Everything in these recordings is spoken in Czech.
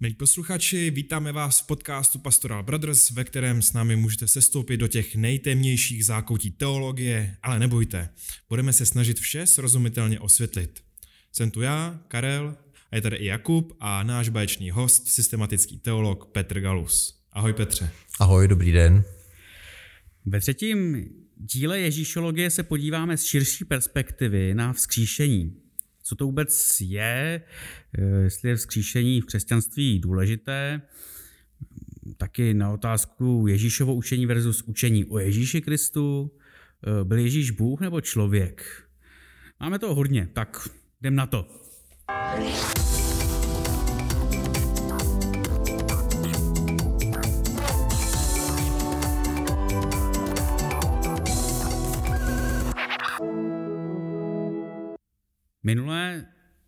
Milí posluchači, vítáme vás v podcastu Pastoral Brothers, ve kterém s námi můžete sestoupit do těch nejtemnějších zákoutí teologie, ale nebojte, budeme se snažit vše srozumitelně osvětlit. Jsem tu já, Karel, a je tady i Jakub a náš baječný host, systematický teolog Petr Galus. Ahoj Petře. Ahoj, dobrý den. Ve třetím díle Ježíšologie se podíváme z širší perspektivy na vzkříšení co to vůbec je, eh, jestli je vzkříšení v křesťanství důležité, taky na otázku Ježíšovo učení versus učení o Ježíši Kristu. Eh, byl Ježíš Bůh nebo člověk? Máme to hodně, tak jdem na to. Minule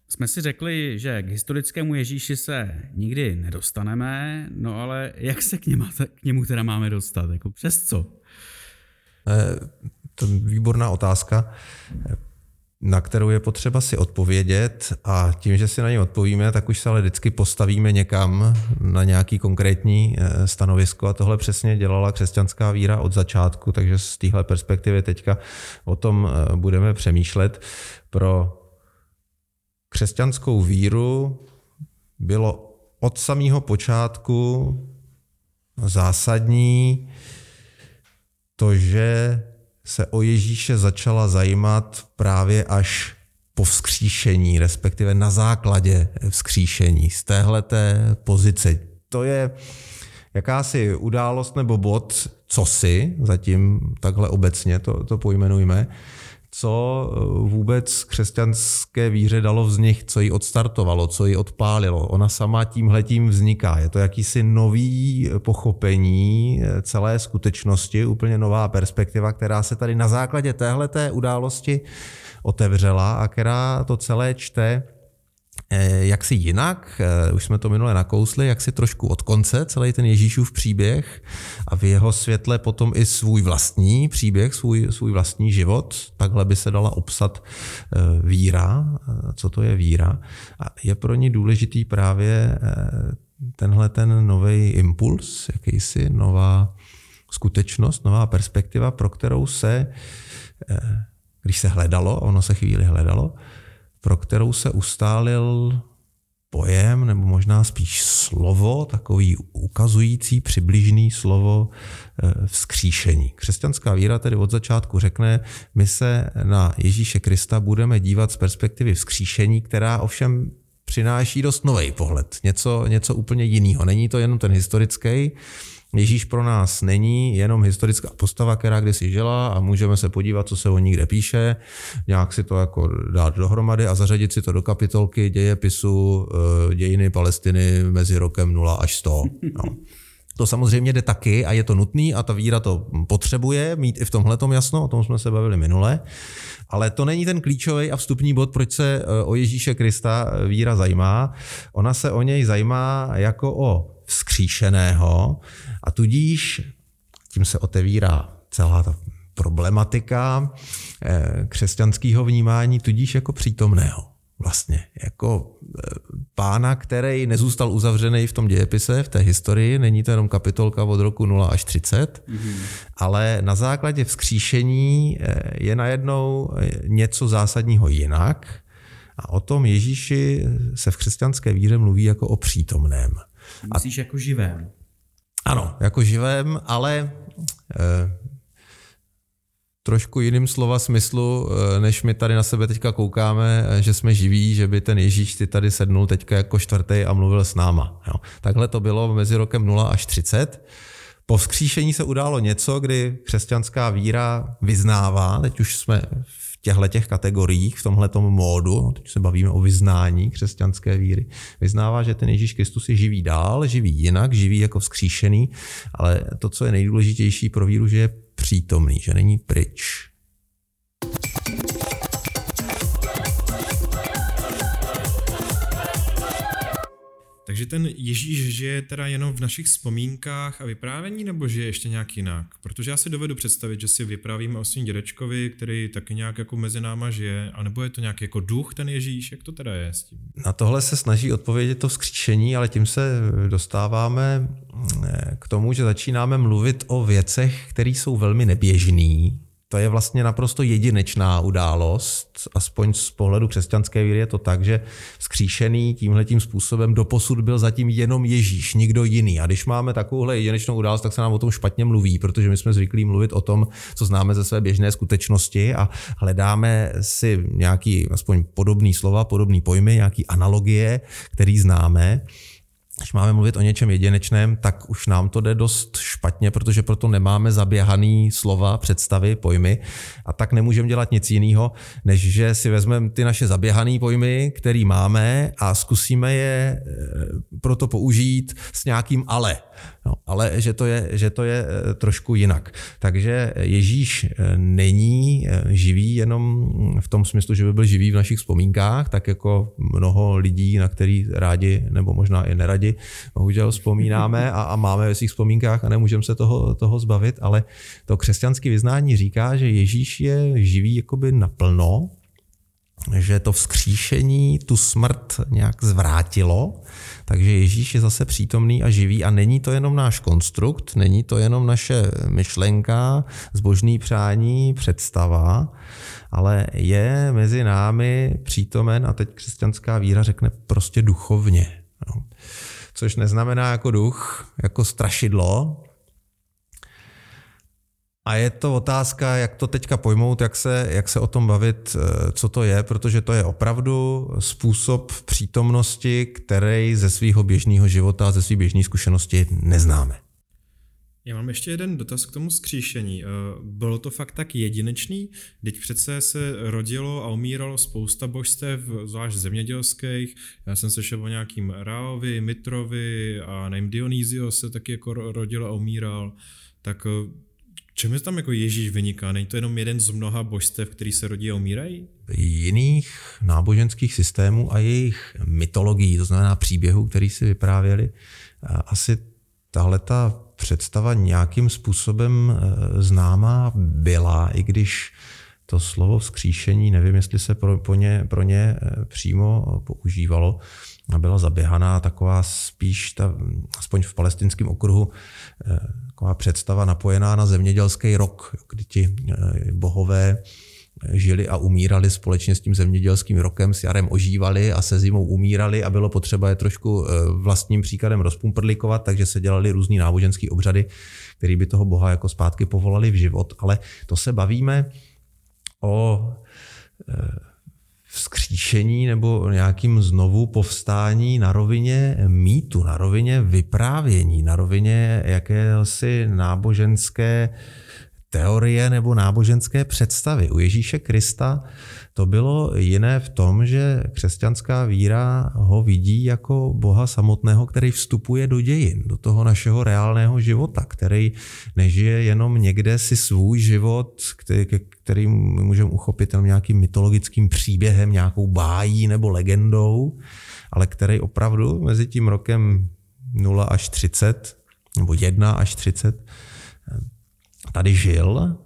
jsme si řekli, že k historickému Ježíši se nikdy nedostaneme, no ale jak se k němu, k němu teda máme dostat? Jako přes co? Eh, to je výborná otázka, na kterou je potřeba si odpovědět a tím, že si na ně odpovíme, tak už se ale vždycky postavíme někam na nějaký konkrétní eh, stanovisko a tohle přesně dělala křesťanská víra od začátku, takže z téhle perspektivy teďka o tom eh, budeme přemýšlet. Pro křesťanskou víru bylo od samého počátku zásadní to, že se o Ježíše začala zajímat právě až po vzkříšení, respektive na základě vzkříšení, z téhleté pozice. To je jakási událost nebo bod, co si, zatím takhle obecně to, to pojmenujme, co eh, vůbec křesťanské víře dalo vznik, co ji odstartovalo, co ji odpálilo. Ona sama tímhletím vzniká. Je to jakýsi nový pochopení eh, celé skutečnosti, úplně nová perspektiva, která se tady na základě téhleté události otevřela a která to celé čte jak si jinak, eh, už jsme to minule nakousli, jak si trošku od konce celý ten Ježíšův příběh a v jeho světle potom i svůj vlastní příběh, svůj, svůj vlastní život. Takhle by se dala obsat eh, víra. Co to je víra? A je pro ní důležitý právě tenhle ten nový impuls, jakýsi nová skutečnost, nová perspektiva, pro kterou se, když se hledalo, ono se chvíli hledalo, pro kterou se ustálil pojem, nebo možná spíš slovo, takový ukazující, přibližný slovo eh, vzkříšení. Křesťanská víra tedy od začátku řekne, my se na Ježíše Krista budeme dívat z perspektivy vzkříšení, která ovšem přináší dost nový pohled, něco, něco úplně jiného. Není to jenom ten historický, Ježíš pro nás není jenom historická postava, která kdysi žila a můžeme se podívat, co se o ní kde píše, nějak si to jako dát dohromady a zařadit si to do kapitolky dějepisu eh, dějiny Palestiny mezi rokem 0 až 100. No. To samozřejmě jde taky a je to nutný a ta víra to potřebuje mít i v tomhle jasno, o tom jsme se bavili minule. Ale to není ten klíčový a vstupní bod, proč se eh, o Ježíše Krista eh, víra zajímá. Ona se o něj zajímá jako o vzkříšeného a tudíž tím se otevírá celá ta problematika eh, křesťanského vnímání, tudíž jako přítomného. Vlastně jako eh, pána, který nezůstal uzavřený v tom dějepise, v té historii, není to jenom kapitolka od roku 0 až 30, mm-hmm. ale na základě vzkříšení eh, je najednou něco zásadního jinak a o tom Ježíši se v křesťanské víře mluví jako o přítomném. Myslíš jako živém? Ano, jako živém, ale eh, trošku jiným slova smyslu, eh, než my tady na sebe teďka koukáme, eh, že jsme živí, že by ten Ježíš ty tady sednul teďka jako čtvrtý a mluvil s náma. Jo. Takhle to bylo mezi rokem 0 až 30. Po vzkříšení se událo něco, kdy křesťanská víra vyznává, teď už jsme těchto těch kategoriích, v tomhle módu, no, teď se bavíme o vyznání křesťanské víry, vyznává, že ten Ježíš Kristus je živý dál, živý jinak, živý jako vzkříšený, ale to, co je nejdůležitější pro víru, že je přítomný, že není pryč. Takže ten Ježíš žije teda jenom v našich vzpomínkách a vyprávění, nebo žije ještě nějak jinak? Protože já si dovedu představit, že si vyprávíme o svým dědečkovi, který taky nějak jako mezi náma žije, anebo je to nějak jako duch ten Ježíš, jak to teda je s tím? Na tohle se snaží odpovědět to vzkříšení, ale tím se dostáváme eh, k tomu, že začínáme mluvit o věcech, které jsou velmi neběžné, to je vlastně naprosto jedinečná událost, aspoň z pohledu křesťanské víry je to tak, že skříšený tímhletím způsobem doposud byl zatím jenom Ježíš, nikdo jiný. A když máme takovouhle jedinečnou událost, tak se nám o tom špatně mluví, protože my jsme zvyklí mluvit o tom, co známe ze své běžné skutečnosti a hledáme si nějaký aspoň podobný slova, podobný pojmy, nějaký analogie, který známe když máme mluvit o něčem jedinečném, tak už nám to jde dost špatně, protože proto nemáme zaběhaný slova, představy, pojmy a tak nemůžeme dělat nic jiného, než že si vezmeme ty naše zaběhané pojmy, které máme a zkusíme je eh, proto použít s nějakým ale. No, ale že to, je, že to je eh, trošku jinak. Takže Ježíš eh, není eh, živý jenom v tom smyslu, že by byl živý v našich vzpomínkách, tak jako mnoho lidí, na který rádi nebo možná i neradi, bohužel vzpomínáme a, a máme ve svých vzpomínkách a nemůžeme se toho, toho zbavit, ale to křesťanské vyznání říká, že Ježíš je živý jakoby naplno, že to vzkříšení tu smrt nějak zvrátilo, takže Ježíš je zase přítomný a živý a není to jenom náš konstrukt, není to jenom naše myšlenka, zbožný přání, představa, ale je mezi námi přítomen a teď křesťanská víra řekne prostě duchovně. No. Což neznamená jako duch, jako strašidlo, a je to otázka, jak to teďka pojmout, jak se, jak se o tom bavit, eh, co to je, protože to je opravdu způsob přítomnosti, který ze svého běžného života, ze své běžné zkušenosti neznáme. Já mám ještě jeden dotaz k tomu skříšení. Eh, bylo to fakt tak jedinečný? Teď přece se rodilo a umíralo spousta božstev, zvlášť zemědělských. Já jsem slyšel o nějakým Raovi, Mitrovi a nevím, Dionýzio se taky jako rodil a umíral. Tak eh, Čem je tam jako Ježíš vyniká? Není to jenom jeden z mnoha božstev, který se rodí a umírají? Jiných náboženských systémů a jejich mytologií, to znamená příběhů, který si vyprávěli, asi tahle ta představa nějakým způsobem e, známá byla, i když to slovo vzkříšení, nevím, jestli se pro, pro, ně, pro ně e, přímo používalo, byla zaběhaná taková spíš, ta, aspoň v palestinském okruhu, e, taková představa napojená na zemědělský rok, kdy ti eh, bohové žili a umírali společně s tím zemědělským rokem, s jarem ožívali a se zimou umírali a bylo potřeba je trošku eh, vlastním příkladem rozpumprlikovat, takže se dělali různý náboženský obřady, který by toho boha jako zpátky povolali v život. Ale to se bavíme o eh, vzkříšení nebo nějakým znovu povstání na rovině mýtu, na rovině vyprávění, na rovině jakési náboženské teorie nebo náboženské představy. U Ježíše Krista to bylo jiné v tom, že křesťanská víra ho vidí jako Boha samotného, který vstupuje do dějin, do toho našeho reálného života, který nežije jenom někde si svůj život, který, který můžeme uchopit jenom nějakým mytologickým příběhem, nějakou bájí nebo legendou, ale který opravdu mezi tím rokem 0 až 30 nebo 1 až 30 tady žil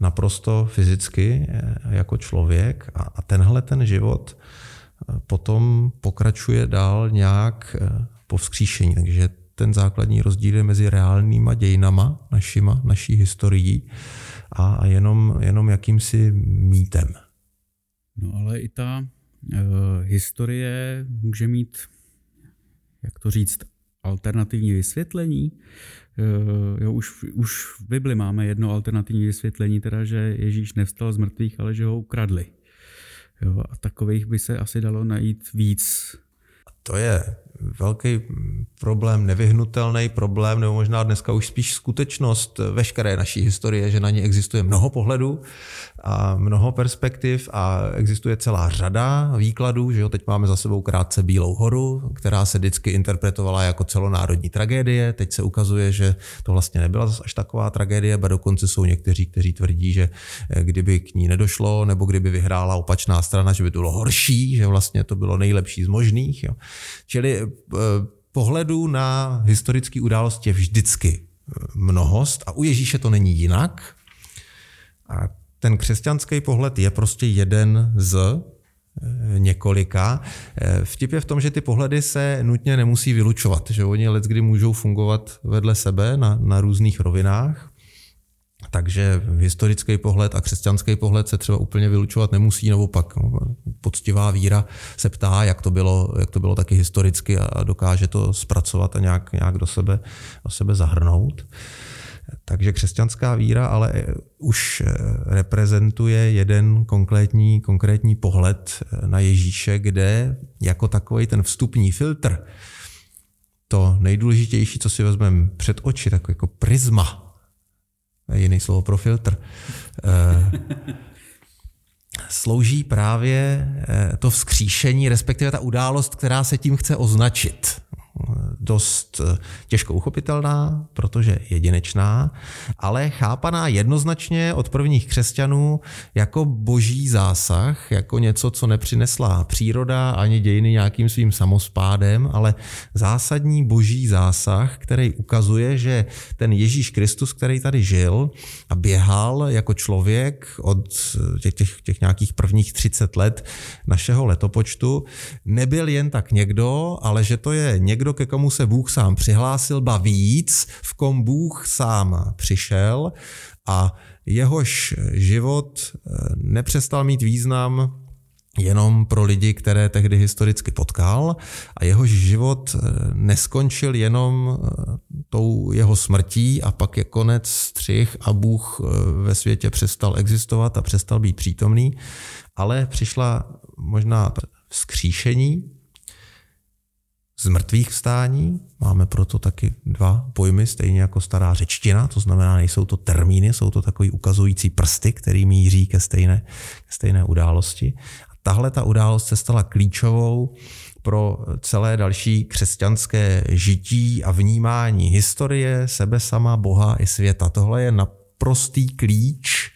naprosto fyzicky eh, jako člověk a, a tenhle ten život eh, potom pokračuje dál nějak eh, po vzkříšení. Takže ten základní rozdíl je mezi reálnýma dějinama našima, naší historií a, a jenom, jenom jakýmsi mýtem. No ale i ta uh, historie může mít, jak to říct, alternativní vysvětlení. Eh, jo, už, už v Bibli máme jedno alternativní vysvětlení, teda, že Ježíš nevstal z mrtvých, ale že ho ukradli. Jo, a takových by se asi dalo najít víc. To je velký problém, nevyhnutelný problém, nebo možná dneska už spíš skutečnost veškeré naší historie, že na ní existuje mnoho pohledů a mnoho perspektiv a existuje celá řada výkladů, že jo, teď máme za sebou krátce Bílou horu, která se vždycky interpretovala jako celonárodní tragédie, teď se ukazuje, že to vlastně nebyla zase až taková tragédie, ba dokonce jsou někteří, kteří tvrdí, že kdyby k ní nedošlo, nebo kdyby vyhrála opačná strana, že by to bylo horší, že vlastně to bylo nejlepší z možných. Jo. Čili pohledů na historické události je vždycky mnohost a u Ježíše to není jinak. A ten křesťanský pohled je prostě jeden z eh, několika. Eh, vtip je v tom, že ty pohledy se nutně nemusí vylučovat, že oni kdy můžou fungovat vedle sebe na, na různých rovinách. Takže historický pohled a křesťanský pohled se třeba úplně vylučovat nemusí, nebo pak no, poctivá víra se ptá, jak to bylo, jak to bylo taky historicky a dokáže to zpracovat a nějak, nějak do, sebe, do sebe zahrnout. Takže křesťanská víra ale už reprezentuje jeden konkrétní, konkrétní pohled na Ježíše, kde jako takový ten vstupní filtr, to nejdůležitější, co si vezmeme před oči, tak jako prisma, jiný slovo pro filtr, eh, slouží právě eh, to vzkříšení, respektive ta událost, která se tím chce označit dost eh, těžko uchopitelná, protože jedinečná, ale chápaná jednoznačně od prvních křesťanů jako boží zásah, jako něco, co nepřinesla příroda ani dějiny nějakým svým samospádem, ale zásadní boží zásah, který ukazuje, že ten Ježíš Kristus, který tady žil a běhal jako člověk od těch, těch, těch nějakých prvních 30 let našeho letopočtu, nebyl jen tak někdo, ale že to je někdo, ke komu se Bůh sám přihlásil, ba víc, v kom Bůh sám přišel a jehož život eh, nepřestal mít význam jenom pro lidi, které tehdy historicky potkal a jehož život eh, neskončil jenom eh, tou jeho smrtí a pak je konec střih a Bůh ve světě přestal existovat a přestal být přítomný, ale přišla možná vzkříšení, z mrtvých vstání. Máme proto taky dva pojmy, stejně jako stará řečtina, to znamená, nejsou to termíny, jsou to takový ukazující prsty, který míří ke stejné, ke stejné události. A tahle ta událost se stala klíčovou pro celé další křesťanské žití a vnímání historie, sebe sama, Boha i světa. Tohle je naprostý klíč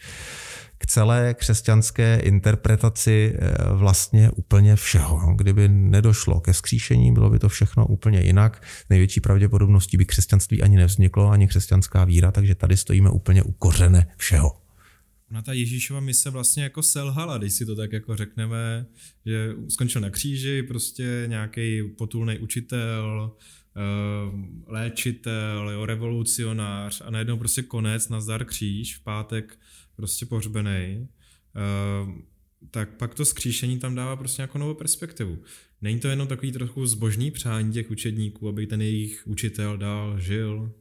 celé křesťanské interpretaci eh, vlastně úplně všeho. Kdyby nedošlo ke skříšení, bylo by to všechno úplně jinak. Největší pravděpodobností by křesťanství ani nevzniklo, ani křesťanská víra, takže tady stojíme úplně u kořene všeho. Ona ta Ježíšova mise vlastně jako selhala, když si to tak jako řekneme, že skončil na kříži, prostě nějaký potulný učitel, eh, léčitel, jo, revolucionář a najednou prostě konec, nazdar kříž, v pátek prostě pohřbený, uh, tak pak to skříšení tam dává prostě nějakou novou perspektivu. Není to jenom takový trochu zbožný přání těch učedníků, aby ten jejich učitel dál žil,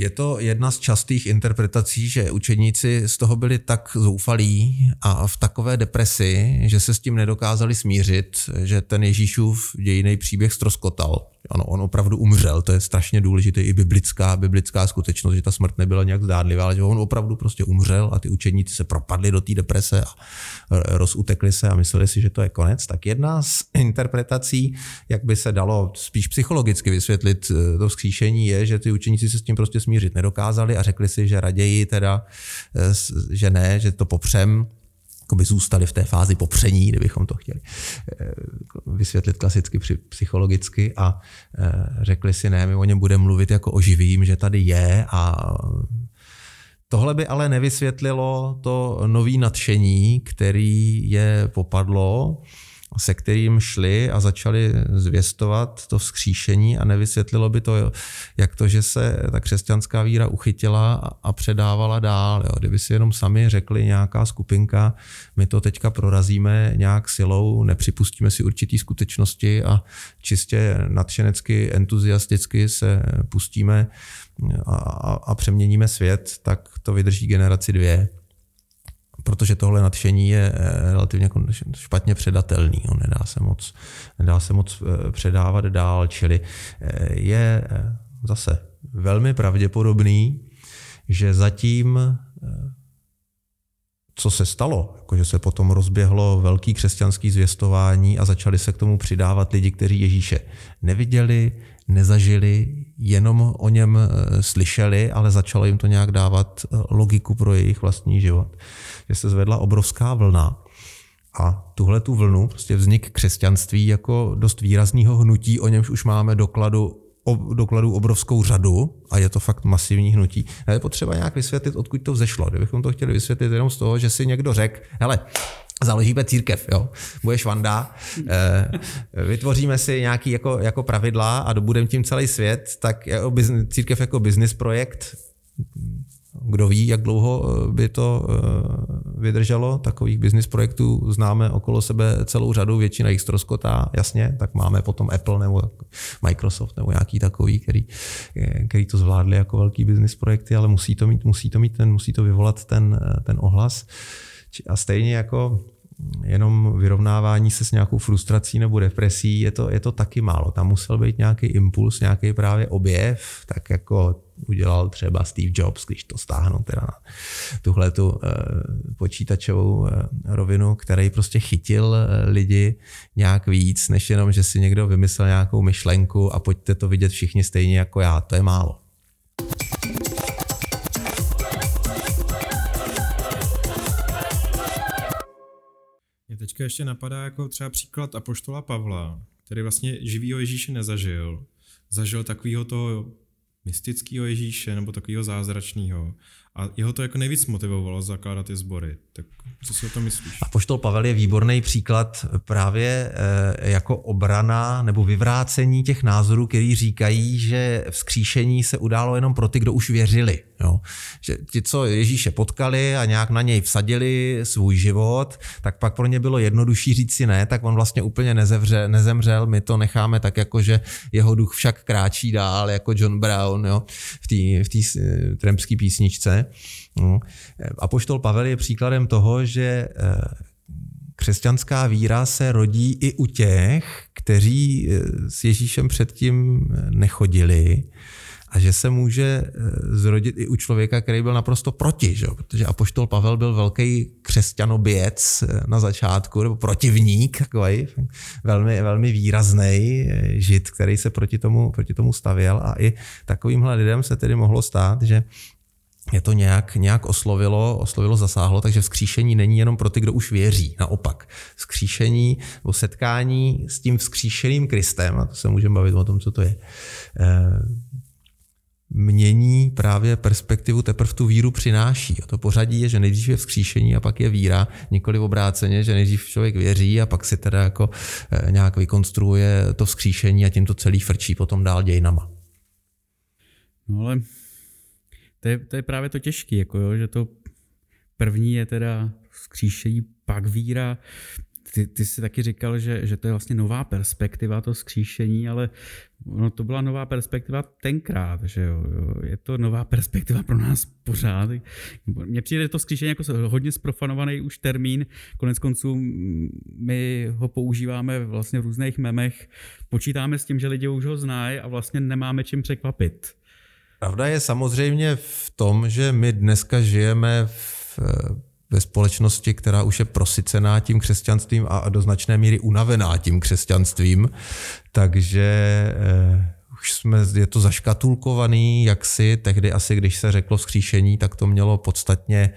je to jedna z častých interpretací, že učedníci z toho byli tak zoufalí a v takové depresi, že se s tím nedokázali smířit, že ten Ježíšův dějiný příběh stroskotal. Ano, on opravdu umřel, to je strašně důležité i biblická, biblická skutečnost, že ta smrt nebyla nějak zdádlivá, ale že on opravdu prostě umřel a ty učedníci se propadli do té deprese a rozutekli se a mysleli si, že to je konec. Tak jedna z interpretací, jak by se dalo spíš psychologicky vysvětlit eh, to vzkříšení, je, že ty učeníci se s tím prostě smířit nedokázali a řekli si, že raději teda, eh, že ne, že to popřem, jako by zůstali v té fázi popření, kdybychom to chtěli eh, vysvětlit klasicky psychologicky a eh, řekli si, ne, my o něm budeme mluvit jako o živým, že tady je a Tohle by ale nevysvětlilo to nový nadšení, který je popadlo se kterým šli a začali zvěstovat to vzkříšení a nevysvětlilo by to, jak to, že se ta křesťanská víra uchytila a předávala dál. Jo. Kdyby si jenom sami řekli nějaká skupinka, my to teďka prorazíme nějak silou, nepřipustíme si určitý skutečnosti a čistě nadšenecky, entuziasticky se pustíme a, a, a přeměníme svět, tak to vydrží generaci dvě protože tohle nadšení je eh, relativně jako špatně předatelný, on nedá se moc, nedá se moc eh, předávat dál, čili eh, je zase velmi pravděpodobný, že zatím co se stalo, jakože se potom rozběhlo velký křesťanský zvěstování a začali se k tomu přidávat lidi, kteří Ježíše neviděli, nezažili, jenom o něm slyšeli, ale začalo jim to nějak dávat logiku pro jejich vlastní život že se zvedla obrovská vlna. A tuhle tu vlnu, prostě vznik křesťanství jako dost výrazného hnutí, o němž už máme dokladu dokladů obrovskou řadu a je to fakt masivní hnutí. Je potřeba nějak vysvětlit, odkud to vzešlo. Kdybychom to chtěli vysvětlit jenom z toho, že si někdo řekl, hele, založíme církev, jo. Budeš Vanda, eh, vytvoříme si nějaký jako, jako pravidla a budeme tím celý svět, tak jako církev jako business projekt, kdo ví, jak dlouho eh, by to eh, vydrželo. Takových business projektů známe okolo sebe celou řadu, většina jich ztroskotá, jasně, tak máme potom Apple nebo Microsoft nebo nějaký takový, který, který to zvládli jako velký business projekty, ale musí to mít, musí to mít ten, musí to vyvolat ten, ten ohlas. A stejně jako jenom vyrovnávání se s nějakou frustrací nebo depresí, je to, je to taky málo. Tam musel být nějaký impuls, nějaký právě objev, tak jako udělal třeba Steve Jobs, když to stáhnu teda na tuhle tu uh, počítačovou uh, rovinu, který prostě chytil uh, lidi nějak víc, než jenom, že si někdo vymyslel nějakou myšlenku a pojďte to vidět všichni stejně jako já. To je málo. Teďka ještě napadá jako třeba příklad Apoštola Pavla, který vlastně živýho Ježíše nezažil. Zažil takového toho mystického Ježíše nebo takového zázračného. A jeho to jako nejvíc motivovalo zakládat ty sbory. Tak co si o to myslíš? A poštol Pavel je výborný příklad právě eh, jako obrana nebo vyvrácení těch názorů, který říkají, že vzkříšení se událo jenom pro ty, kdo už věřili. Jo. Že ti, co Ježíše potkali a nějak na něj vsadili svůj život, tak pak pro ně bylo jednodušší říct si ne, tak on vlastně úplně nezevře, nezemřel, my to necháme tak jako, že jeho duch však kráčí dál, jako John Brown jo, v té v tý, eh, písničce. No. A poštol Pavel je příkladem toho, že eh, křesťanská víra se rodí i u těch, kteří eh, s Ježíšem předtím nechodili a že se může zrodit i u člověka, který byl naprosto proti, že? protože apoštol Pavel byl velký křesťanoběc na začátku, nebo protivník, takový velmi, velmi výrazný žid, který se proti tomu, proti tomu stavěl a i takovýmhle lidem se tedy mohlo stát, že je to nějak, nějak oslovilo, oslovilo, zasáhlo, takže vzkříšení není jenom pro ty, kdo už věří. Naopak, vzkříšení nebo setkání s tím vzkříšeným Kristem, a to se můžeme bavit o tom, co to je, eh, mění právě perspektivu, teprve tu víru přináší. A to pořadí je, že nejdřív je vzkříšení a pak je víra, nikoli obráceně, že nejdřív člověk věří a pak si teda jako eh, nějak vykonstruuje to vzkříšení a tím to celý frčí potom dál dějinama. No ale to je, to je právě to těžké, jako jo, že to první je teda vzkříšení, pak víra. Ty, ty jsi taky říkal, že, že to je vlastně nová perspektiva, to vzkříšení, ale no, to byla nová perspektiva tenkrát, že jo, jo. Je to nová perspektiva pro nás pořád. Mně přijde to vzkříšení jako hodně sprofanovaný už termín, konec konců my ho používáme vlastně v různých memech, počítáme s tím, že lidi už ho znají a vlastně nemáme čím překvapit. Pravda je samozřejmě v tom, že my dneska žijeme v, ve společnosti, která už je prosycená tím křesťanstvím a do značné míry unavená tím křesťanstvím, takže eh, už jsme, je to zaškatulkovaný, jak si tehdy asi, když se řeklo vzkříšení, tak to mělo podstatně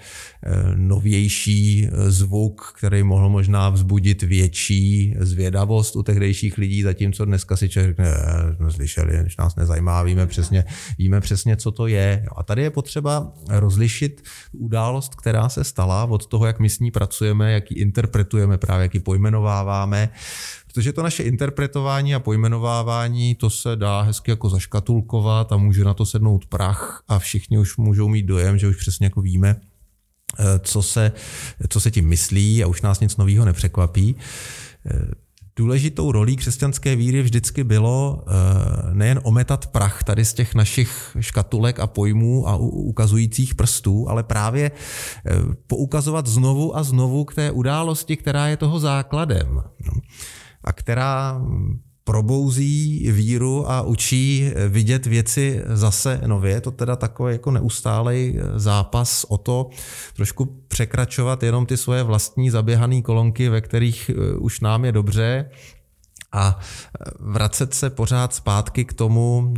eh, novější eh, zvuk, který mohl možná vzbudit větší zvědavost u tehdejších lidí, zatímco dneska si člověk řekne, jsme slyšeli, když nás nezajímá, víme přesně, víme přesně, co to je. A tady je potřeba rozlišit událost, která se stala od toho, jak my s ní pracujeme, jak ji interpretujeme, právě jak ji pojmenováváme, Protože to naše interpretování a pojmenovávání, to se dá hezky jako zaškatulkovat a může na to sednout prach a všichni už můžou mít dojem, že už přesně jako víme, eh, co se, co se tím myslí a už nás nic nového nepřekvapí. Eh, důležitou rolí křesťanské víry vždycky bylo eh, nejen ometat prach tady z těch našich škatulek a pojmů a ukazujících prstů, ale právě poukazovat znovu a znovu k té události, která je toho základem. A která probouzí víru a učí vidět věci zase nově. Je to teda takový jako neustálej zápas o to trošku překračovat jenom ty svoje vlastní zaběhané kolonky, ve kterých eh, už nám je dobře a vracet se pořád zpátky k tomu,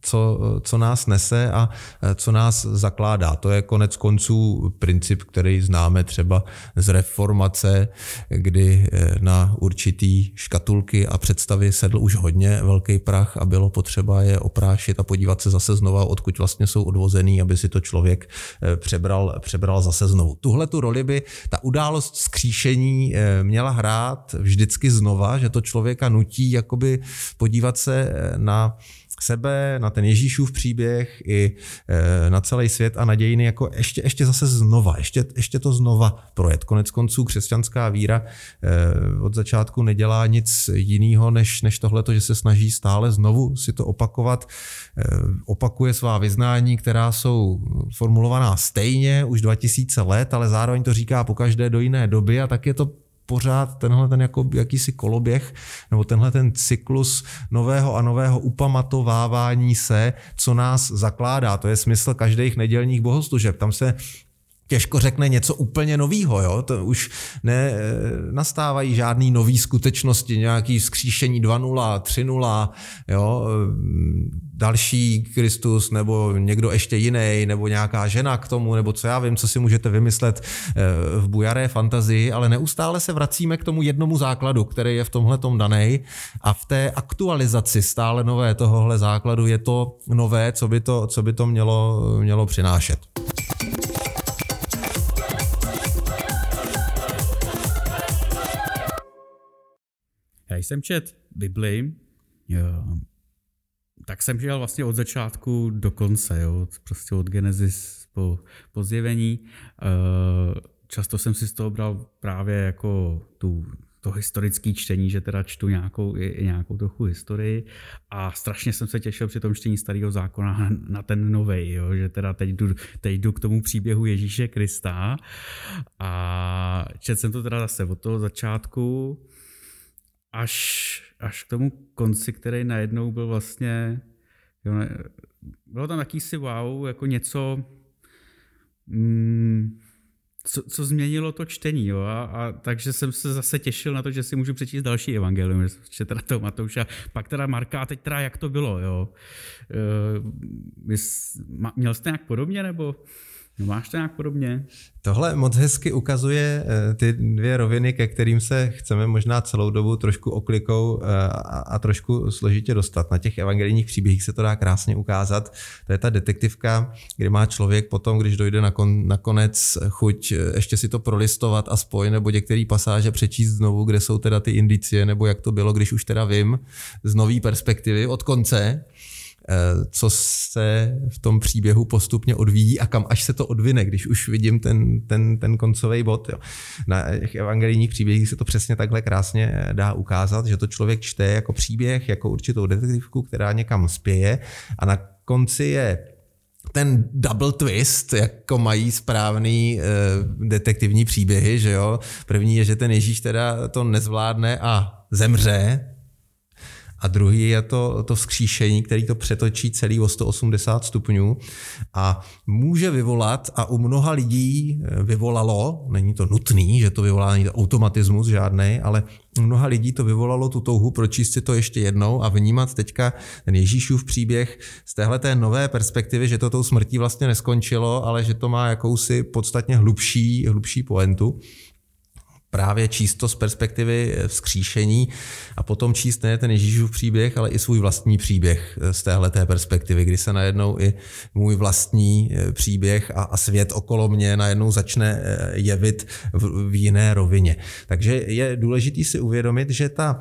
co, co nás nese a co nás zakládá. To je konec konců princip, který známe třeba z reformace, kdy na určitý škatulky a představy sedl už hodně velký prach a bylo potřeba je oprášit a podívat se zase znova, odkud vlastně jsou odvozený, aby si to člověk přebral, přebral zase znovu. Tuhle tu roli by ta událost skříšení měla hrát vždycky znova, že to člověka nutí jakoby podívat se na sebe, na ten Ježíšův příběh i e, na celý svět a na dějiny jako ještě, ještě zase znova, ještě, ještě to znova projet. Konec konců křesťanská víra e, od začátku nedělá nic jiného, než, než tohleto, že se snaží stále znovu si to opakovat. Opakuje svá vyznání, která jsou formulovaná stejně už 2000 let, ale zároveň to říká po každé do jiné doby a tak je to pořád tenhle ten jako jakýsi koloběh, nebo tenhle ten cyklus nového a nového upamatovávání se, co nás zakládá. To je smysl každých nedělních bohoslužeb. Tam se těžko řekne něco úplně novýho. Jo? To už ne, eh, nastávají žádný nový skutečnosti, nějaký skříšení 2.0, 3.0, jo? Eh, další Kristus nebo někdo ještě jiný, nebo nějaká žena k tomu, nebo co já vím, co si můžete vymyslet eh, v bujaré fantazii, ale neustále se vracíme k tomu jednomu základu, který je v tomhle daný a v té aktualizaci stále nové tohohle základu je to nové, co by to, co by to mělo, mělo přinášet. Já jsem čet Bibli, tak jsem žil vlastně od začátku do konce, jo, prostě od Genesis po, po zjevení. Eh, často jsem si z toho bral právě jako tu to historické čtení, že teda čtu nějakou, nějakou trochu historii. A strašně jsem se těšil při tom čtení starého zákona na ten nový, že teda teď jdu, teď jdu k tomu příběhu Ježíše Krista. A četl jsem to teda zase od toho začátku až, až k tomu konci, který najednou byl vlastně, jo, ne, bylo tam jakýsi wow, jako něco, mm, co, co změnilo to čtení. Jo? A, a, takže jsem se zase těšil na to, že si můžu přečíst další evangelium, že teda to Matouša, pak teda Marka, a teď teda jak to bylo. Jo? E, měl jste nějak podobně, nebo no, máš to nějak podobně? Tohle moc hezky ukazuje eh, ty dvě roviny, ke kterým se chceme možná celou dobu trošku oklikou eh, a trošku složitě dostat. Na těch evangelijních příběhích se to dá krásně ukázat. To je ta detektivka, kdy má člověk potom, když dojde na, kon, na konec chuť eh, ještě si to prolistovat a spoj nebo některé pasáže přečíst znovu, kde jsou teda ty indicie, nebo jak to bylo, když už teda vím, z nové perspektivy od konce co se v tom příběhu postupně odvíjí a kam až se to odvine, když už vidím ten, ten, ten koncový bod. Jo. Na těch evangelijních příběhích se to přesně takhle krásně eh, dá ukázat, že to člověk čte jako příběh, jako určitou detektivku, která někam spěje a na konci je ten double twist, jako mají správný e, detektivní příběhy, že jo. První je, že ten Ježíš teda to nezvládne a zemře, a druhý je to, to vzkříšení, který to přetočí celý o 180 stupňů. A může vyvolat, a u mnoha lidí eh, vyvolalo, není to nutný, že to vyvolá, není to automatismus žádný, ale u mnoha lidí to vyvolalo tu touhu pročíst si to ještě jednou a vnímat teďka ten Ježíšův příběh z téhle té nové perspektivy, že to tou smrtí vlastně neskončilo, ale že to má jakousi podstatně hlubší, hlubší poentu právě číst to z perspektivy eh, vzkříšení a potom číst ne ten Ježíšův příběh, ale i svůj vlastní příběh eh, z téhle té perspektivy, kdy se najednou i můj vlastní eh, příběh a, a svět okolo mě najednou začne jevit v, v jiné rovině. Takže je důležité si uvědomit, že ta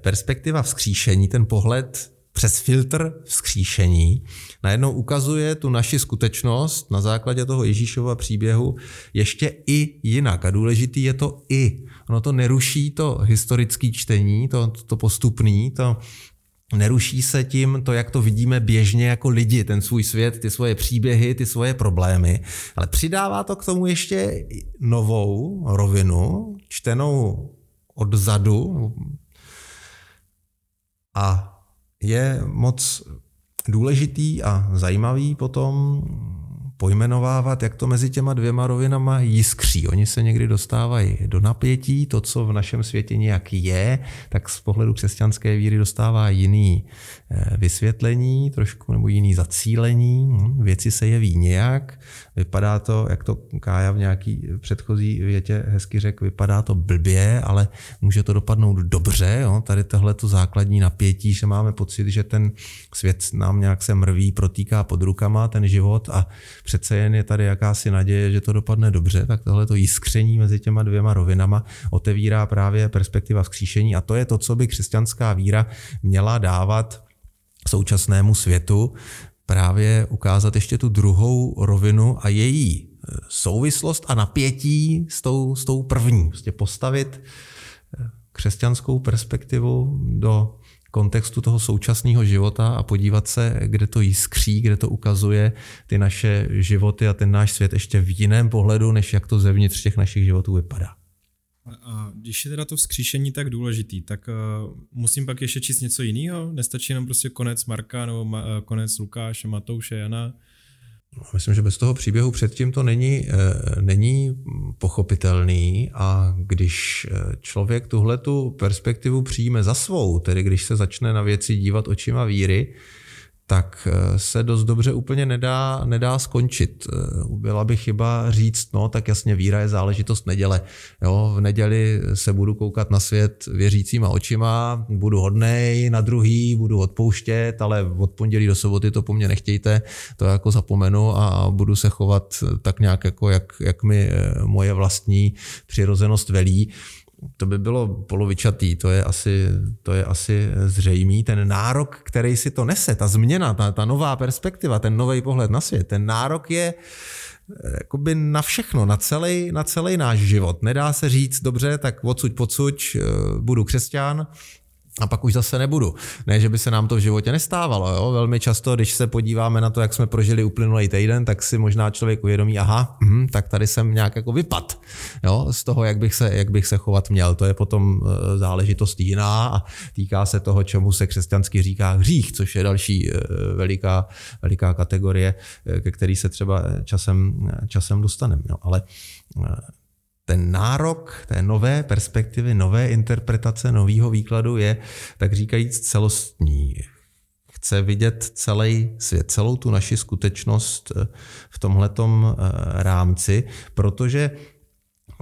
perspektiva vzkříšení, ten pohled přes filtr vzkříšení najednou ukazuje tu naši skutečnost na základě toho Ježíšova příběhu ještě i jinak. A důležitý je to i. Ono to neruší to historické čtení, to, to postupný, to neruší se tím to, jak to vidíme běžně jako lidi, ten svůj svět, ty svoje příběhy, ty svoje problémy, ale přidává to k tomu ještě novou rovinu, čtenou odzadu a je moc důležitý a zajímavý potom pojmenovávat, jak to mezi těma dvěma rovinama jiskří. Oni se někdy dostávají do napětí, to, co v našem světě nějak je, tak z pohledu křesťanské víry dostává jiný eh, vysvětlení, trošku nebo jiný zacílení. Hm, věci se jeví nějak, vypadá to, jak to Kája v nějaký předchozí větě hezky řekl, vypadá to blbě, ale může to dopadnout dobře. Jo? Tady tohle to základní napětí, že máme pocit, že ten svět nám nějak se mrví, protýká pod rukama ten život a přece jen je tady jakási naděje, že to dopadne dobře, tak tohle to jiskření mezi těma dvěma rovinama otevírá právě perspektiva vzkříšení a to je to, co by křesťanská víra měla dávat současnému světu, právě ukázat ještě tu druhou rovinu a její e, souvislost a napětí s tou, s tou první. Prostě postavit e, křesťanskou perspektivu do kontextu toho současného života a podívat se, kde to jiskří, kde to ukazuje ty naše životy a ten náš svět ještě v jiném pohledu, než jak to zevnitř těch našich životů vypadá. A když je teda to vzkříšení tak důležitý, tak uh, musím pak ještě číst něco jiného? Nestačí jenom prostě konec Marka nebo ma, uh, konec Lukáše, Matouše, Jana? Myslím, že bez toho příběhu předtím to není, eh, není pochopitelný. A když eh, člověk tuhle tu perspektivu přijme za svou, tedy když se začne na věci dívat očima víry, tak eh, se dost dobře úplně nedá, nedá skončit. Eh, byla by chyba říct, no tak jasně víra je záležitost neděle. Jo, v neděli se budu koukat na svět věřícíma očima, budu hodnej, na druhý budu odpouštět, ale od pondělí do soboty to po mně nechtějte, to jako zapomenu a budu se chovat tak nějak jako jak, jak mi eh, moje vlastní přirozenost velí to by bylo polovičatý, to je asi, to je asi zřejmý. Ten nárok, který si to nese, ta změna, ta, ta nová perspektiva, ten nový pohled na svět, ten nárok je eh, jakoby na všechno, na celý, na celý náš život. Nedá se říct, dobře, tak odsuť pocud, eh, budu křesťan, a pak už zase nebudu. Ne, že by se nám to v životě nestávalo. Jo? Velmi často, když se podíváme na to, jak jsme prožili uplynulý týden, tak si možná člověk uvědomí, aha, hm, tak tady jsem nějak jako vypad jo? z toho, jak bych, se, jak bych se chovat měl. To je potom e, záležitost jiná a týká se toho, čemu se křesťansky říká hřích, což je další e, veliká, veliká kategorie, e, ke který se třeba časem, časem dostaneme. No, ale ten nárok té nové perspektivy, nové interpretace, nového výkladu je, tak říkajíc, celostní. Chce vidět celý svět, celou tu naši skutečnost eh, v tomhletom eh, rámci, protože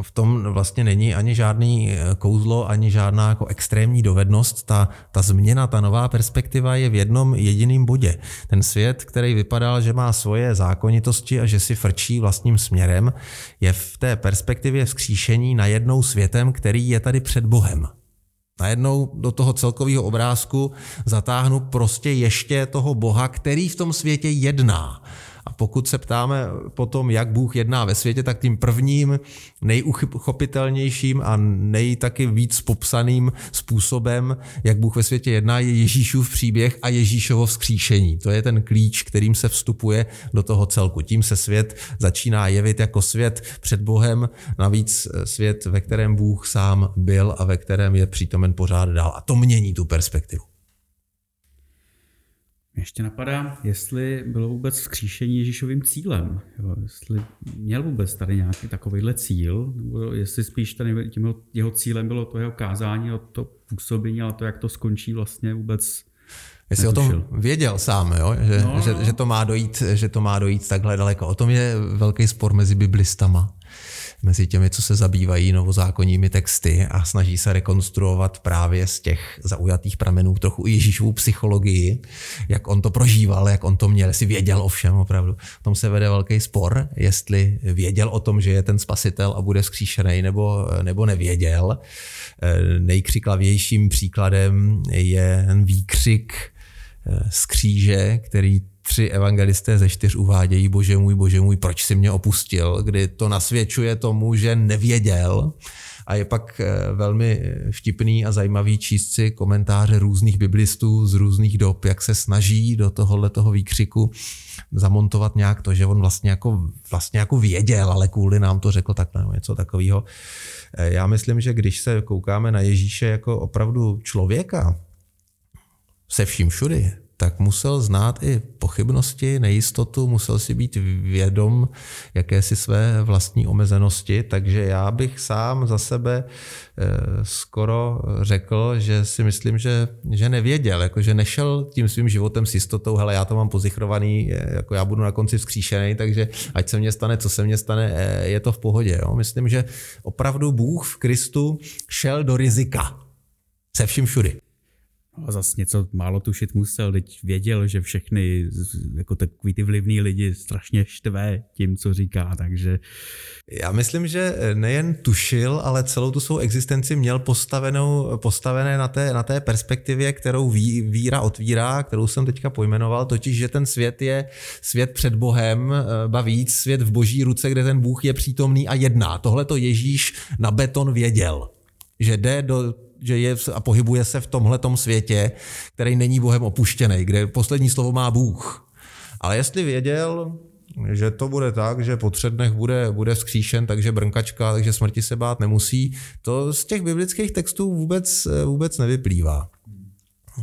v tom vlastně není ani žádný eh, kouzlo, ani žádná jako extrémní dovednost. Ta, ta změna, ta nová perspektiva je v jednom jediném bodě. Ten svět, který vypadal, že má svoje zákonitosti a že si frčí vlastním směrem, je v té perspektivě vzkříšení najednou světem, který je tady před Bohem. Najednou do toho celkového obrázku zatáhnu prostě ještě toho Boha, který v tom světě jedná. Pokud se ptáme potom, jak Bůh jedná ve světě, tak tím prvním, nejuchopitelnějším a nej taky víc popsaným způsobem, jak Bůh ve světě jedná, je Ježíšův příběh a Ježíšovo vzkříšení. To je ten klíč, kterým se vstupuje do toho celku. Tím se svět začíná jevit jako svět před Bohem, navíc svět, ve kterém Bůh sám byl a ve kterém je přítomen pořád dál. A to mění tu perspektivu. Ještě napadá, jestli bylo vůbec vzkříšení Ježíšovým cílem. Jo, jestli měl vůbec tady nějaký takovýhle cíl, nebo jestli spíš tady tím jeho, jeho cílem bylo to jeho kázání, to působení, ale to, jak to skončí vlastně vůbec Jestli netušil. o tom věděl sám, jo? Že, no, no. Že, že, to má dojít, že to má dojít takhle daleko. O tom je velký spor mezi biblistama mezi těmi, co se zabývají novozákonními texty a snaží se rekonstruovat právě z těch zaujatých pramenů trochu Ježíšovu psychologii, jak on to prožíval, jak on to měl, jestli věděl o všem opravdu. V tom se vede velký spor, jestli věděl o tom, že je ten spasitel a bude skříšený, nebo, nebo nevěděl. Eh, nejkřiklavějším příkladem je ten výkřik eh, z kříže, který tři evangelisté ze čtyř uvádějí, bože můj, bože můj, proč si mě opustil, kdy to nasvědčuje tomu, že nevěděl. A je pak eh, velmi vtipný a zajímavý číst si komentáře různých biblistů z různých dob, jak se snaží do tohohle toho výkřiku zamontovat nějak to, že on vlastně jako, vlastně jako věděl, ale kvůli nám to řekl takhle, no, něco takového. Eh, já myslím, že když se koukáme na Ježíše jako opravdu člověka, se vším všudy, tak musel znát i pochybnosti, nejistotu, musel si být vědom jakési své vlastní omezenosti, takže já bych sám za sebe eh, skoro řekl, že si myslím, že, že nevěděl, jako že nešel tím svým životem s jistotou, hele, já to mám pozichrovaný, jako já budu na konci vzkříšený, takže ať se mně stane, co se mně stane, eh, je to v pohodě. Jo? Myslím, že opravdu Bůh v Kristu šel do rizika se vším všudy. A zase něco málo tušit musel, teď věděl, že všechny jako takový ty vlivný lidi strašně štve tím, co říká, takže... Já myslím, že nejen tušil, ale celou tu svou existenci měl postavenou, postavené na té, na té perspektivě, kterou ví, víra otvírá, kterou jsem teďka pojmenoval, totiž, že ten svět je svět před Bohem, eh, bavíc svět v boží ruce, kde ten Bůh je přítomný a jedná. Tohle to Ježíš na beton věděl že jde do že je a pohybuje se v tomhletom světě, který není Bohem opuštěný, kde poslední slovo má Bůh. Ale jestli věděl, že to bude tak, že po třech dnech bude, bude vzkříšen, takže brnkačka, takže smrti se bát nemusí, to z těch biblických textů vůbec, vůbec nevyplývá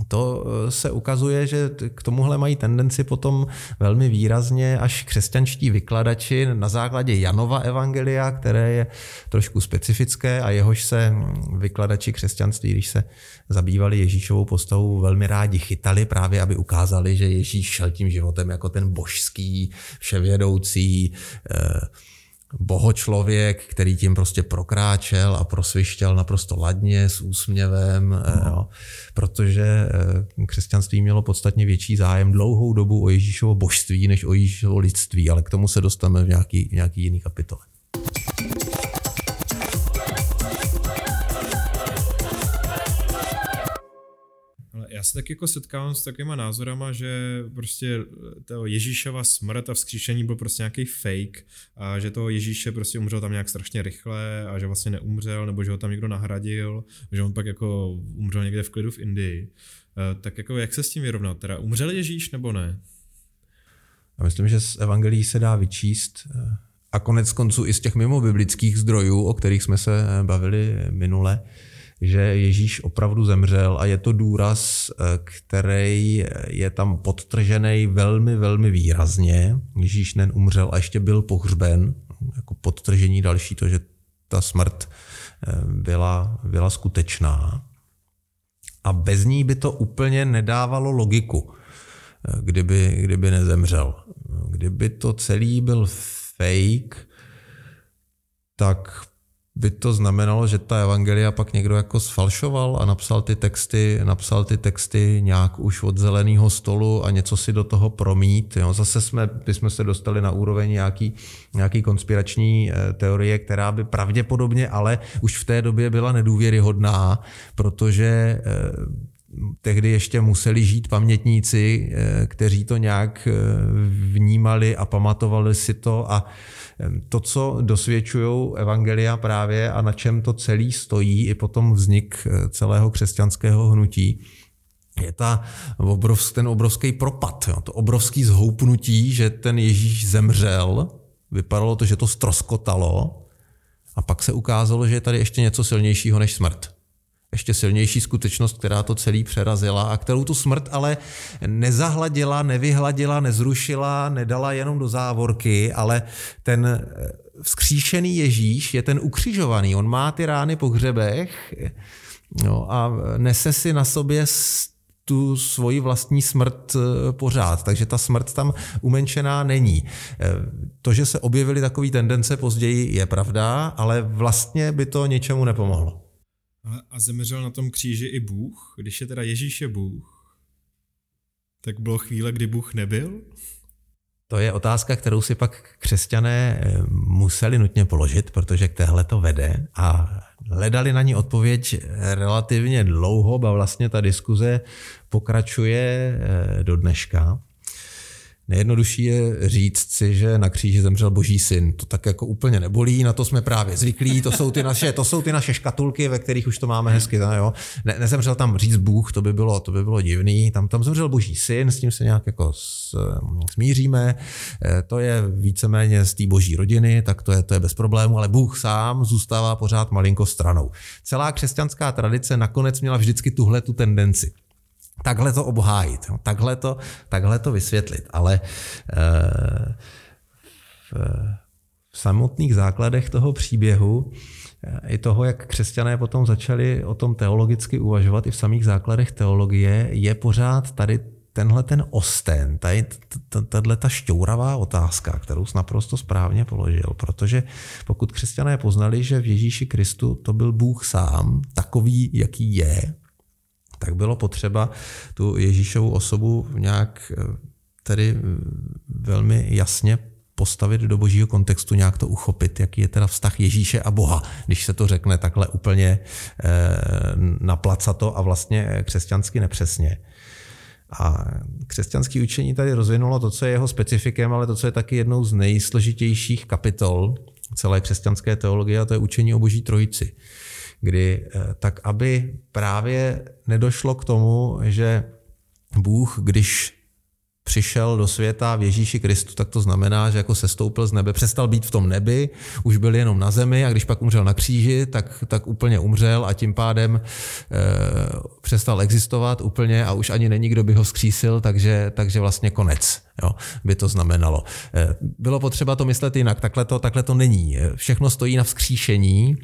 to eh, se ukazuje, že k tomuhle mají tendenci potom velmi výrazně až křesťanští vykladači na základě Janova evangelia, které je trošku specifické a jehož se vykladači křesťanství, když se zabývali Ježíšovou postavou, velmi rádi chytali právě, aby ukázali, že Ježíš šel tím životem jako ten božský, vševědoucí, eh, bohočlověk, který tím prostě prokráčel a prosvištěl naprosto ladně, s úsměvem, eh, jo, protože eh, křesťanství mělo podstatně větší zájem dlouhou dobu o Ježíšovo božství, než o Ježíšovo lidství, ale k tomu se dostaneme v nějaký, nějaký jiný kapitole. Se tak jako setkávám s takovýma názorama, že prostě to Ježíšova smrt a vzkříšení byl prostě nějaký fake a že toho Ježíše prostě umřel tam nějak strašně rychle a že vlastně neumřel nebo že ho tam někdo nahradil, že on pak jako umřel někde v klidu v Indii. Eh, tak jako jak se s tím vyrovnat? Teda umřel Ježíš nebo ne? Já myslím, že z evangelií se dá vyčíst eh, a konec konců i z těch mimo biblických zdrojů, o kterých jsme se eh, bavili minule, že Ježíš opravdu zemřel a je to důraz, eh, který je tam podtržený velmi, velmi výrazně. Ježíš nen umřel a ještě byl pohřben, jako podtržení další to, že ta smrt eh, byla, byla skutečná. A bez ní by to úplně nedávalo logiku, eh, kdyby, kdyby nezemřel. Kdyby to celý byl fake, tak by to znamenalo, že ta evangelia pak někdo jako sfalšoval a napsal ty texty, napsal ty texty nějak už od zeleného stolu a něco si do toho promít. Jo. Zase jsme, bychom se dostali na úroveň nějaký, nějaký konspirační eh, teorie, která by pravděpodobně ale už v té době byla nedůvěryhodná, protože eh, tehdy ještě museli žít pamětníci, eh, kteří to nějak vnímali a pamatovali si to. A to, co dosvědčují evangelia právě a na čem to celý stojí, i potom vznik eh, celého křesťanského hnutí, je ta obrovsk, ten obrovský propad, jo, to obrovský zhoupnutí, že ten Ježíš zemřel, vypadalo to, že to stroskotalo a pak se ukázalo, že je tady ještě něco silnějšího než smrt ještě silnější skutečnost, která to celý přerazila a kterou tu smrt ale nezahladila, nevyhladila, nezrušila, nedala jenom do závorky, ale ten eh, vzkříšený Ježíš je ten ukřižovaný. On má ty rány po hřebech no, a nese si na sobě tu svoji vlastní smrt eh, pořád, takže ta smrt tam umenšená není. Eh, to, že se objevily takové tendence později, je pravda, ale vlastně by to ničemu nepomohlo. A zemřel na tom kříži i Bůh? Když je teda Ježíš je Bůh, tak bylo chvíle, kdy Bůh nebyl? To je otázka, kterou si pak křesťané eh, museli nutně položit, protože k téhle to vede a hledali na ní odpověď relativně dlouho, a vlastně ta diskuze pokračuje eh, do dneška. Nejjednodušší je říct si, že na kříži zemřel boží syn. To tak jako úplně nebolí, na to jsme právě zvyklí, to jsou ty naše, to jsou ty naše škatulky, ve kterých už to máme hezky. Ne, jo. Ne, nezemřel tam říct Bůh, to by bylo, to by bylo divný. Tam, tam zemřel boží syn, s tím se nějak jako s, smíříme. Eh, to je víceméně z té boží rodiny, tak to je, to je bez problému, ale Bůh sám zůstává pořád malinko stranou. Celá křesťanská tradice nakonec měla vždycky tuhle tu tendenci takhle to obhájit, takhle to, takhle to vysvětlit. Ale eh, v, v samotných základech toho příběhu eh, i toho, jak křesťané potom začali o tom teologicky uvažovat i v samých základech teologie, je pořád tady tenhle ten osten, tady, tahle ta šťouravá otázka, kterou jsi naprosto správně položil, protože pokud křesťané poznali, že v Ježíši Kristu to byl Bůh sám, takový, jaký je, tak bylo potřeba tu Ježíšovu osobu nějak eh, tedy eh, velmi jasně postavit do božího kontextu, nějak to uchopit, jaký je teda vztah Ježíše a Boha, když se to řekne takhle úplně eh, naplacato a vlastně křesťansky nepřesně. A křesťanské učení tady rozvinulo to, co je jeho specifikem, ale to, co je taky jednou z nejsložitějších kapitol celé křesťanské teologie, a to je učení o boží trojici. Kdy eh, tak, aby právě nedošlo k tomu, že Bůh, když přišel do světa v Ježíši Kristu, tak to znamená, že jako sestoupil z nebe, přestal být v tom nebi, už byl jenom na zemi a když pak umřel na kříži, tak, tak úplně umřel a tím pádem e, přestal existovat úplně a už ani není, kdo by ho vzkřísil, takže, takže vlastně konec jo, by to znamenalo. E, bylo potřeba to myslet jinak, takhle to, takhle to není. Všechno stojí na vzkříšení,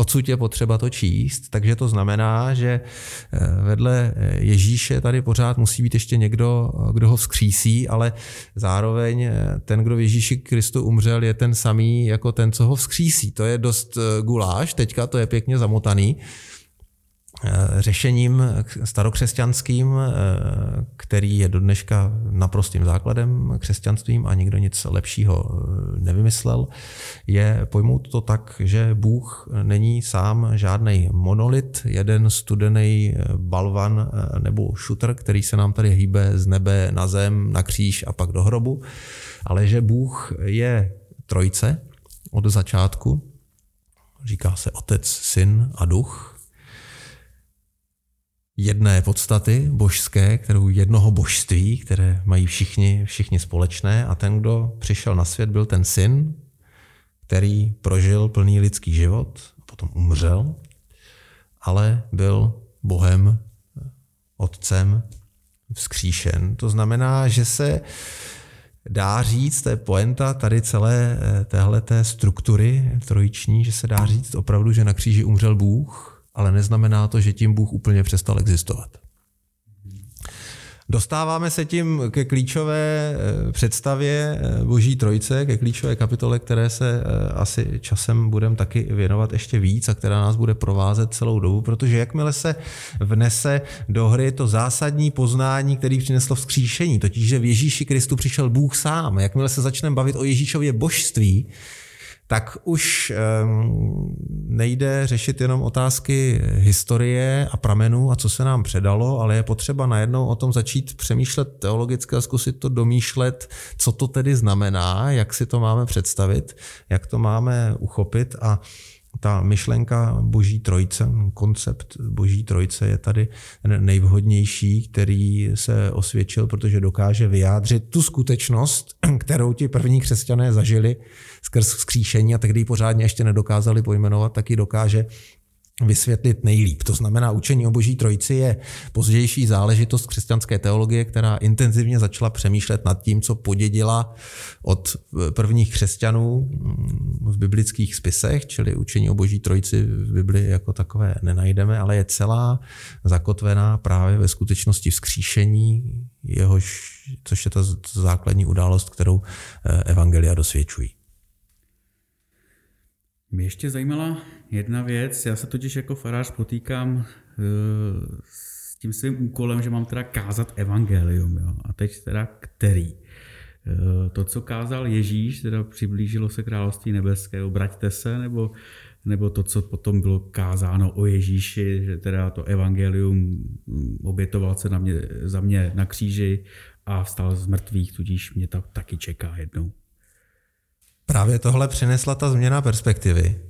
odsud je potřeba to číst, takže to znamená, že eh, vedle eh, Ježíše tady pořád musí být ještě někdo, eh, kdo ho vzkřísí, ale zároveň ten, kdo v Ježíši Kristu umřel, je ten samý jako ten, co ho vzkřísí. To je dost guláš, teďka to je pěkně zamotaný, řešením starokřesťanským, eh, který je do dneška naprostým základem křesťanstvím a nikdo nic lepšího eh, nevymyslel, je pojmout to tak, že Bůh není sám žádný monolit, jeden studený balvan nebo šutr, který se nám tady hýbe z nebe na zem, na kříž a pak do hrobu, ale že Bůh je trojce od začátku, říká se Otec, Syn a Duch, jedné podstaty božské, kterou jednoho božství, které mají všichni, všichni společné a ten, kdo přišel na svět, byl ten syn, který prožil plný lidský život, potom umřel, ale byl Bohem, Otcem vzkříšen. To znamená, že se dá říct, to je poenta tady celé eh, téhleté struktury trojiční, že se dá říct opravdu, že na kříži umřel Bůh, ale neznamená to, že tím Bůh úplně přestal existovat. Dostáváme se tím ke klíčové eh, představě eh, Boží trojce, ke klíčové kapitole, které se eh, asi časem budeme taky věnovat ještě víc a která nás bude provázet celou dobu, protože jakmile se vnese do hry to zásadní poznání, který přineslo vzkříšení, totiž, že v Ježíši Kristu přišel Bůh sám, jakmile se začneme bavit o Ježíšově božství, tak už nejde řešit jenom otázky historie a pramenů a co se nám předalo, ale je potřeba najednou o tom začít přemýšlet teologicky a zkusit to domýšlet, co to tedy znamená, jak si to máme představit, jak to máme uchopit a ta myšlenka boží trojce, koncept boží trojce je tady nejvhodnější, který se osvědčil, protože dokáže vyjádřit tu skutečnost, kterou ti první křesťané zažili skrz vzkříšení a tehdy ji pořádně ještě nedokázali pojmenovat, tak ji dokáže vysvětlit nejlíp. To znamená, učení o boží trojici je pozdější záležitost křesťanské teologie, která intenzivně začala přemýšlet nad tím, co podědila od prvních křesťanů v biblických spisech, čili učení o boží trojici v Bibli jako takové nenajdeme, ale je celá zakotvená právě ve skutečnosti vzkříšení, jehož, což je ta základní událost, kterou eh, evangelia dosvědčují. Mě ještě zajímala jedna věc, já se totiž jako farář potýkám eh, s tím svým úkolem, že mám teda kázat evangelium, jo? a teď teda který. Eh, to, co kázal Ježíš, teda přiblížilo se království nebeské, obraťte se, nebo, nebo to, co potom bylo kázáno o Ježíši, že teda to evangelium mm, obětoval se na mě, za mě na kříži a vstal z mrtvých, tudíž mě to taky čeká jednou. Právě tohle přinesla ta změna perspektivy.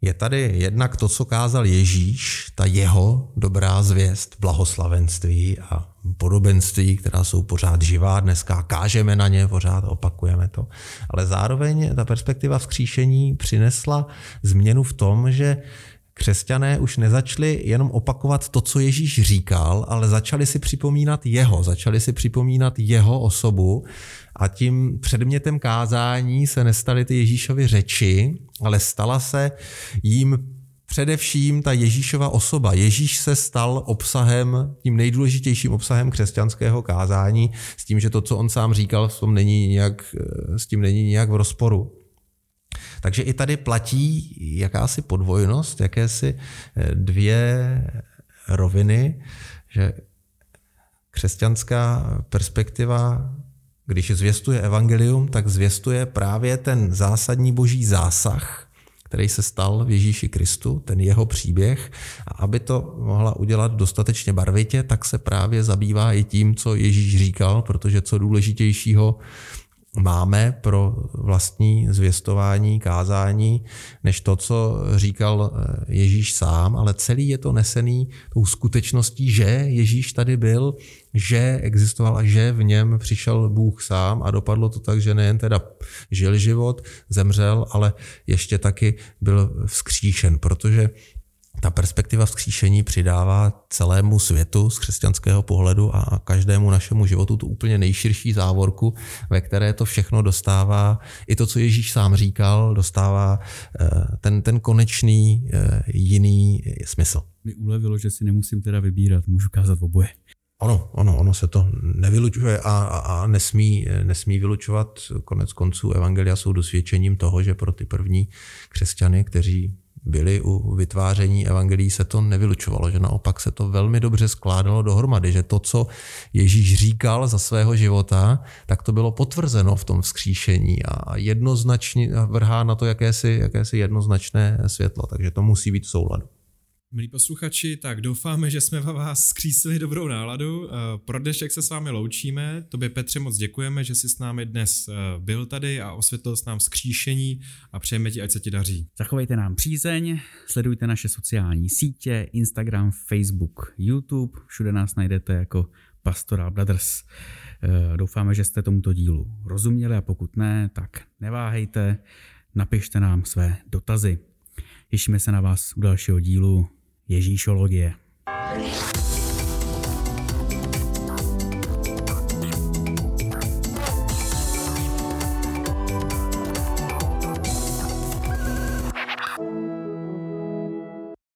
Je tady jednak to, co kázal Ježíš, ta jeho dobrá zvěst, blahoslavenství a podobenství, která jsou pořád živá, dneska kážeme na ně, pořád opakujeme to. Ale zároveň ta perspektiva vzkříšení přinesla změnu v tom, že křesťané už nezačali jenom opakovat to, co Ježíš říkal, ale začali si připomínat jeho, začali si připomínat jeho osobu a tím předmětem kázání se nestaly ty Ježíšovy řeči, ale stala se jím především ta Ježíšova osoba. Ježíš se stal obsahem, tím nejdůležitějším obsahem křesťanského kázání, s tím, že to, co on sám říkal, s, není nějak, s tím není nějak v rozporu. Takže i tady platí jakási podvojnost, jakési eh, dvě roviny, že křesťanská perspektiva, když zvěstuje evangelium, tak zvěstuje právě ten zásadní boží zásah, který se stal v Ježíši Kristu, ten jeho příběh. A aby to mohla udělat dostatečně barvitě, tak se právě zabývá i tím, co Ježíš říkal, protože co důležitějšího máme pro vlastní zvěstování, kázání, než to, co říkal eh, Ježíš sám, ale celý je to nesený tou skutečností, že Ježíš tady byl, že existoval a že v něm přišel Bůh sám a dopadlo to tak, že nejen teda žil život, zemřel, ale ještě taky byl vzkříšen, protože ta perspektiva vzkříšení přidává celému světu z křesťanského pohledu a každému našemu životu tu úplně nejširší závorku, ve které to všechno dostává, i to, co Ježíš sám říkal, dostává eh, ten, ten konečný eh, jiný smysl. Mi ulevilo, že si nemusím teda vybírat, můžu kázat oboje. Ono, ono, ono se to nevylučuje a, a, a nesmí, nesmí vylučovat. Konec konců evangelia jsou dosvědčením toho, že pro ty první křesťany, kteří byli u vytváření evangelií, se to nevylučovalo, že naopak se to velmi dobře skládalo dohromady, že to, co Ježíš říkal za svého života, tak to bylo potvrzeno v tom vzkříšení a jednoznačně vrhá na to jakési, jakési jednoznačné světlo, takže to musí být v souladu. Milí posluchači, tak doufáme, že jsme vás skřísili dobrou náladu. Eh, pro dnešek se s vámi loučíme. Tobě Petře moc děkujeme, že jsi s námi dnes eh, byl tady a osvětlil s nám skříšení a přejeme ti, ať se ti daří. Zachovejte nám přízeň, sledujte naše sociální sítě, Instagram, Facebook, YouTube, všude nás najdete jako Pastoral Brothers. Eh, doufáme, že jste tomuto dílu rozuměli a pokud ne, tak neváhejte, napište nám své dotazy. Těšíme se na vás u dalšího dílu Ježíšologie.